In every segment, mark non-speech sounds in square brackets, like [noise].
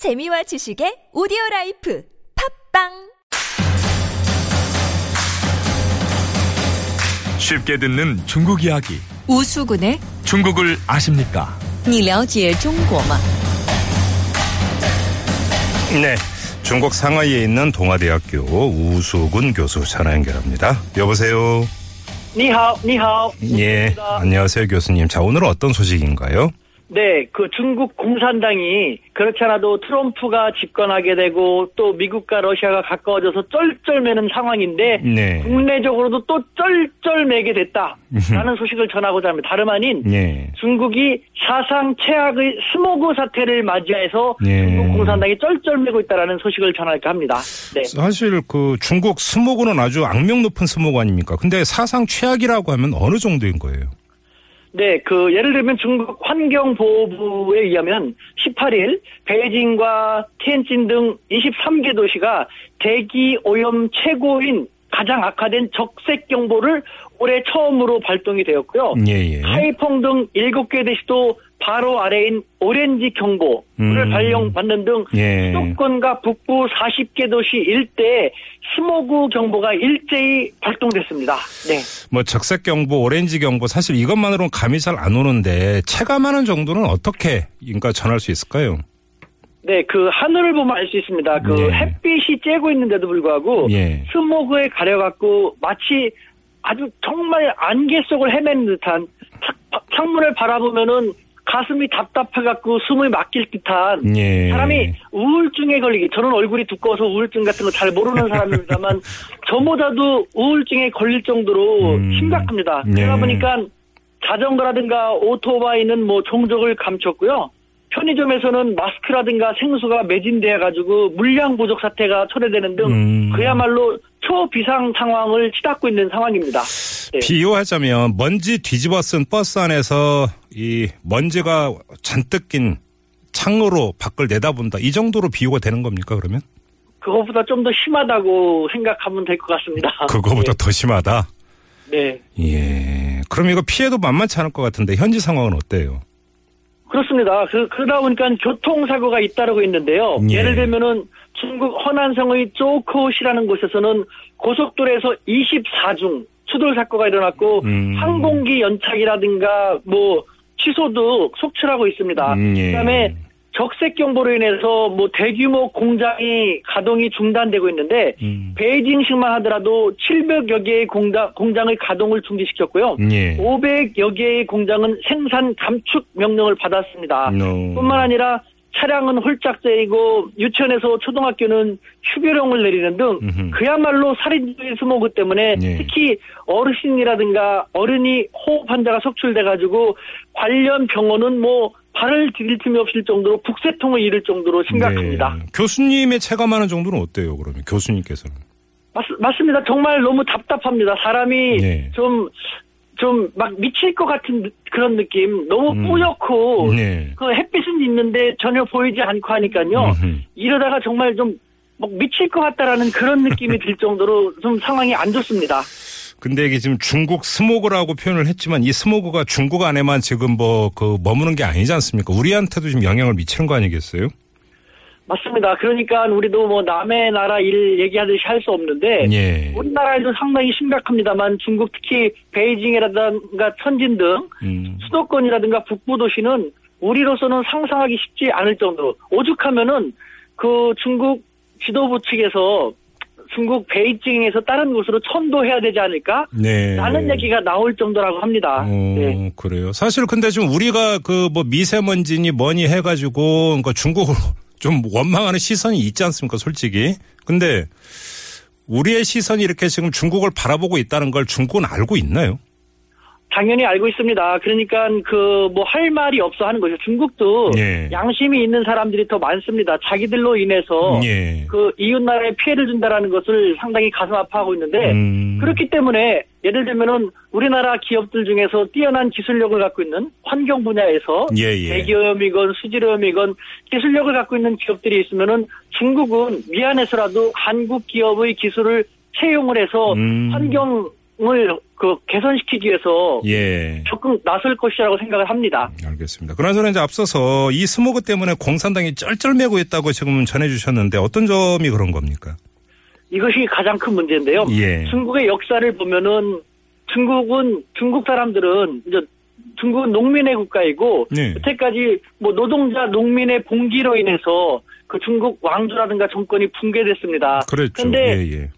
재미와 지식의 오디오 라이프 팝빵 쉽게 듣는 중국 이야기. 우수군의 중국을 아십니까? 你了解中国吗? 네. 중국 상하이에 있는 동아대학교 우수군 교수 전화 연결합니다. 여보세요. 你好，你好。 예. 안녕하세요, 교수님. 자, 오늘은 어떤 소식인가요? 네, 그 중국 공산당이 그렇지 않아도 트럼프가 집권하게 되고 또 미국과 러시아가 가까워져서 쩔쩔매는 상황인데 네. 국내적으로도 또 쩔쩔매게 됐다라는 소식을 전하고자 합니다. 다름 아닌 예. 중국이 사상 최악의 스모그 사태를 맞이해서 예. 중국 공산당이 쩔쩔매고 있다라는 소식을 전할까 합니다. 네. 사실 그 중국 스모그는 아주 악명 높은 스모그 아닙니까? 근데 사상 최악이라고 하면 어느 정도인 거예요? 네, 그 예를 들면 중국 환경보호부에 의하면 18일 베이징과 티엔진 등 23개 도시가 대기 오염 최고인 가장 악화된 적색 경보를 올해 처음으로 발동이 되었고요. 예, 예. 하이퐁 등 7개 대시도 바로 아래인 오렌지 경보를 음. 발령받는 등 예. 수도권과 북부 40개 도시 일대에 스모그 경보가 일제히 발동됐습니다. 네. 뭐 적색 경보, 오렌지 경보 사실 이것만으로는 감이 잘 안 오는데 체감하는 정도는 어떻게 그러니까 전할 수 있을까요? 네, 그 하늘을 보면 알 수 있습니다. 그 예. 햇빛이 쬐고 있는데도 불구하고 예. 스모그에 가려갖고 마치 아주 정말 안개 속을 헤매는 듯한 창- 창문을 바라보면은 가슴이 답답해갖고 숨을 막힐 듯한 예. 사람이 우울증에 걸리기 저는 얼굴이 두꺼워서 우울증 같은 거 잘 모르는 사람입니다만 [laughs] 저보다도 우울증에 걸릴 정도로 음. 심각합니다. 네. 그러다 보니까 자전거라든가 오토바이는 뭐 종족을 감췄고요. 편의점에서는 마스크라든가 생수가 매진돼 가지고 물량 부족 사태가 초래되는 등 음. 그야말로 초비상 상황을 치닫고 있는 상황입니다. 네. 비유하자면 먼지 뒤집어 쓴 버스 안에서 이 먼지가 잔뜩 낀 창으로 밖을 내다본다. 이 정도로 비유가 되는 겁니까, 그러면? 그것보다 좀 더 심하다고 생각하면 될 것 같습니다. [laughs] 그거보다 더 심하다. 네. 예. 그럼 이거 피해도 만만치 않을 것 같은데 현지 상황은 어때요? 그렇습니다. 그, 그러다 보니까 교통사고가 잇따르고 있는데요. 예. 예. 를 들면은 중국 허난성의 쪼코시라는 곳에서는 고속도로에서 24중 추돌 사고가 일어났고 음. 항공기 연착이라든가 뭐 취소도 속출하고 있습니다. 음, 예. 그다음에 적색 경보로 인해서 뭐 대규모 공장이 가동이 중단되고 있는데 음. 베이징시만 하더라도 700여 개의 공장, 공장의 가동을 중지시켰고요. 예. 500여 개의 공장은 생산 감축 명령을 받았습니다. No. 뿐만 아니라 차량은 홀짝 제이고 유치원에서 초등학교는 휴교령을 내리는 등 음흠. 그야말로 살인적인 스모그 때문에 예. 특히 어르신이라든가 어른이 호흡 환자가 속출돼 가지고 관련 병원은 뭐 발을 디딜 틈이 없을 정도로 북새통을 잃을 정도로 심각합니다. 네. 교수님의 체감하는 정도는 어때요, 그러면? 교수님께서는. 맞, 맞습니다. 정말 너무 답답합니다. 사람이 네. 좀, 좀 막 미칠 것 같은 느- 그런 느낌. 너무 음. 뿌옇고, 네. 그 햇빛은 있는데 전혀 보이지 않고 하니까요. 음흠. 이러다가 정말 좀, 막 미칠 것 같다라는 그런 느낌이 [laughs] 들 정도로 좀 상황이 안 좋습니다. 근데 이게 지금 중국 스모그라고 표현을 했지만 이 스모그가 중국 안에만 지금 뭐 그 머무는 게 아니지 않습니까? 우리한테도 지금 영향을 미치는 거 아니겠어요? 맞습니다. 그러니까 우리도 뭐 남의 나라 일 얘기하듯이 할 수 없는데, 예. 우리나라에도 상당히 심각합니다만 중국 특히 베이징이라든가 천진 등 음. 수도권이라든가 북부 도시는 우리로서는 상상하기 쉽지 않을 정도로 오죽하면은 그 중국 지도부 측에서 중국 베이징에서 다른 곳으로 천도해야 되지 않을까? 네. 라는 얘기가 나올 정도라고 합니다. 어, 네. 그래요. 사실 근데 지금 우리가 그 뭐 미세먼지니 뭐니 해가지고 그러니까 중국으로 [laughs] 좀 원망하는 시선이 있지 않습니까, 솔직히. 근데 우리의 시선이 이렇게 지금 중국을 바라보고 있다는 걸 중국은 알고 있나요? 당연히 알고 있습니다. 그러니까 그 뭐 할 말이 없어 하는 거죠. 중국도 예. 양심이 있는 사람들이 더 많습니다. 자기들로 인해서 예. 그 이웃 나라에 피해를 준다라는 것을 상당히 가슴 아파하고 있는데 음. 그렇기 때문에 예를 들면은 우리나라 기업들 중에서 뛰어난 기술력을 갖고 있는 환경 분야에서 예, 예. 대기오염이건 수질오염이건 기술력을 갖고 있는 기업들이 있으면은 중국은 미안해서라도 한국 기업의 기술을 채용을 해서 음. 환경 을 그 개선시키기 위해서 예. 적극 나설 것이라고 생각을 합니다. 알겠습니다. 그나저나 이제 앞서서 이 스모그 때문에 공산당이 쩔쩔매고 있다고 지금 전해주셨는데 어떤 점이 그런 겁니까? 이것이 가장 큰 문제인데요. 예. 중국의 역사를 보면은 중국은 중국 사람들은 이제 중국은 농민의 국가이고 네. 여태까지 뭐 노동자 농민의 봉기로 인해서 그 중국 왕조라든가 정권이 붕괴됐습니다. 그랬죠. 근데 예, 예.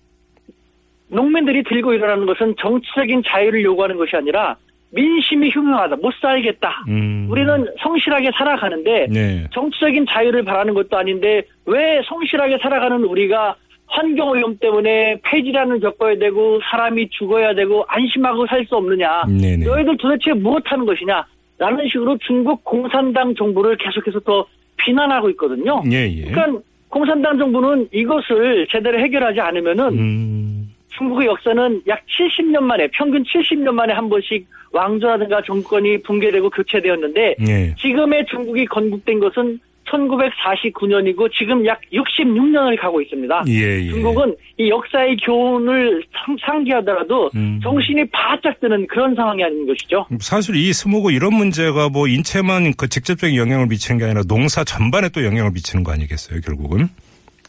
농민들이 들고 일어나는 것은 정치적인 자유를 요구하는 것이 아니라 민심이 흉흉하다, 못 살겠다. 음. 우리는 성실하게 살아가는데 네. 정치적인 자유를 바라는 것도 아닌데 왜 성실하게 살아가는 우리가 환경오염 때문에 폐질환을 겪어야 되고 사람이 죽어야 되고 안심하고 살 수 없느냐. 네네. 너희들 도대체 무엇하는 것이냐. 라는 식으로 중국 공산당 정부를 계속해서 더 비난하고 있거든요. 예, 예. 그러니까 공산당 정부는 이것을 제대로 해결하지 않으면은 음. 중국의 역사는 약 70년 만에 평균 70년 만에 한 번씩 왕조라든가 정권이 붕괴되고 교체되었는데 예. 지금의 중국이 건국된 것은 1949년이고 지금 약 66년을 가고 있습니다. 예, 예. 중국은 이 역사의 교훈을 상- 상기하더라도 음. 정신이 바짝 드는 그런 상황이 아닌 것이죠. 사실 이 스모그 이런 문제가 뭐 인체만 그 직접적인 영향을 미치는 게 아니라 농사 전반에 또 영향을 미치는 거 아니겠어요, 결국은?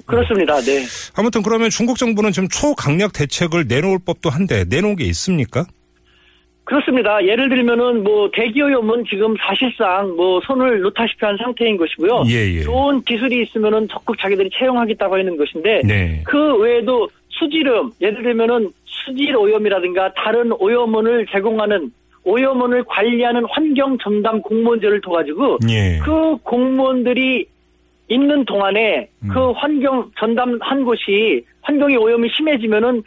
그렇습니다. 네. 아무튼 그러면 중국 정부는 지금 초강력 대책을 내놓을 법도 한데 내놓은 게 있습니까? 그렇습니다. 예를 들면은 뭐 대기오염은 지금 사실상 뭐 손을 놓다시피 한 상태인 것이고요. 예, 예. 좋은 기술이 있으면은 적극 자기들이 채용하겠다고 하는 것인데 네. 그 외에도 수지름 예를 들면은 수질 오염이라든가 다른 오염원을 제공하는 오염원을 관리하는 환경 전담 공무원제를 둬가지고 예. 그 공무원들이 있는 동안에 음. 그 환경 전담 한 곳이 환경의 오염이 심해지면은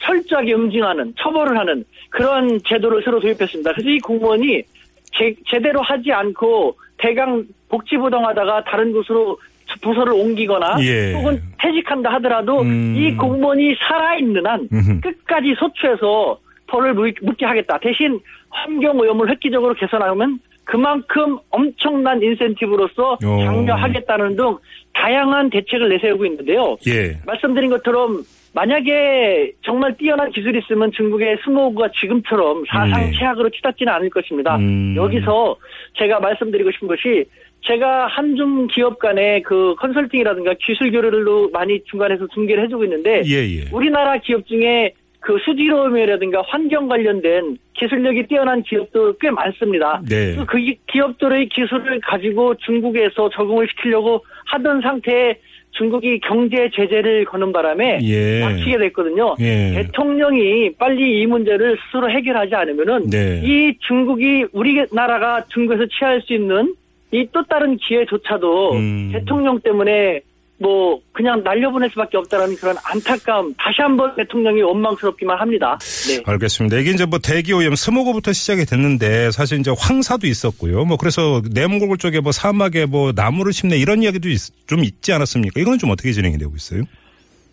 철저하게 응징하는 처벌을 하는 그런 제도를 새로 도입했습니다. 그래서 이 공무원이 제, 대로 하지 않고 대강 복지부동하다가 다른 곳으로 부서를 옮기거나 예. 혹은 퇴직한다 하더라도 음. 이 공무원이 살아있는 한 음흠. 끝까지 소추해서 벌을 물- 묻게 하겠다. 대신 환경 오염을 획기적으로 개선하면 그만큼 엄청난 인센티브로서 오. 장려하겠다는 등 다양한 대책을 내세우고 있는데요. 예. 말씀드린 것처럼 만약에 정말 뛰어난 기술이 있으면 중국의 스모그가 지금처럼 사상 네. 최악으로 치닫지는 않을 것입니다. 음. 여기서 제가 말씀드리고 싶은 것이 제가 한중 기업 간의 그 컨설팅이라든가 기술 교류를 많이 중간에서 중계를 해주고 있는데 예, 예. 우리나라 기업 중에 그 수질오염이라든가 환경 관련된 기술력이 뛰어난 기업도 꽤 많습니다. 네. 그 기- 기업들의 기술을 가지고 중국에서 적응을 시키려고 하던 상태에 중국이 경제 제재를 거는 바람에 예. 막히게 됐거든요. 예. 대통령이 빨리 이 문제를 스스로 해결하지 않으면은 네. 이 중국이 우리나라가 중국에서 취할 수 있는 이 또 다른 기회조차도 음. 대통령 때문에 뭐 그냥 날려보낼 수밖에 없다라는 그런 안타까움 다시 한번 대통령이 원망스럽기만 합니다. 네. 알겠습니다. 이게 이제 뭐 대기 오염 스모그부터 시작이 됐는데 사실 이제 황사도 있었고요. 뭐 그래서 내몽골 쪽에 뭐 사막에 뭐 나무를 심네 이런 이야기도 있- 좀 있지 않았습니까? 이건 좀 어떻게 진행이 되고 있어요?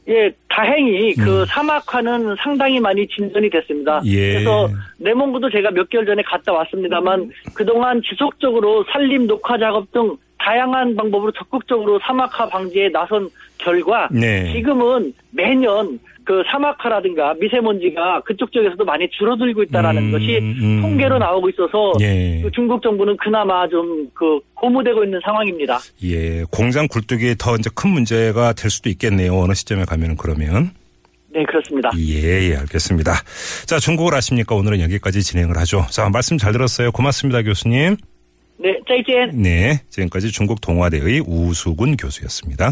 예, 다행히 음. 그 사막화는 상당히 많이 진전이 됐습니다. 예. 그래서 내몽구도 제가 몇 개월 전에 갔다 왔습니다만 그동안 지속적으로 산림 녹화 작업 등 다양한 방법으로 적극적으로 사막화 방지에 나선 결과 네. 지금은 매년 그 사막화라든가 미세먼지가 그쪽 지역에서도 많이 줄어들고 있다라는 음, 것이 음. 통계로 나오고 있어서 예. 그 중국 정부는 그나마 좀 그 고무되고 있는 상황입니다. 예. 공장 굴뚝이 더 이제 큰 문제가 될 수도 있겠네요. 어느 시점에 가면은 그러면. 네, 그렇습니다. 예, 예, 알겠습니다. 자, 중국을 아십니까? 오늘은 여기까지 진행을 하죠. 자, 말씀 잘 들었어요. 고맙습니다, 교수님. 네, 짜이젠. 네. 지금까지 중국 동아대의 우수군 교수였습니다.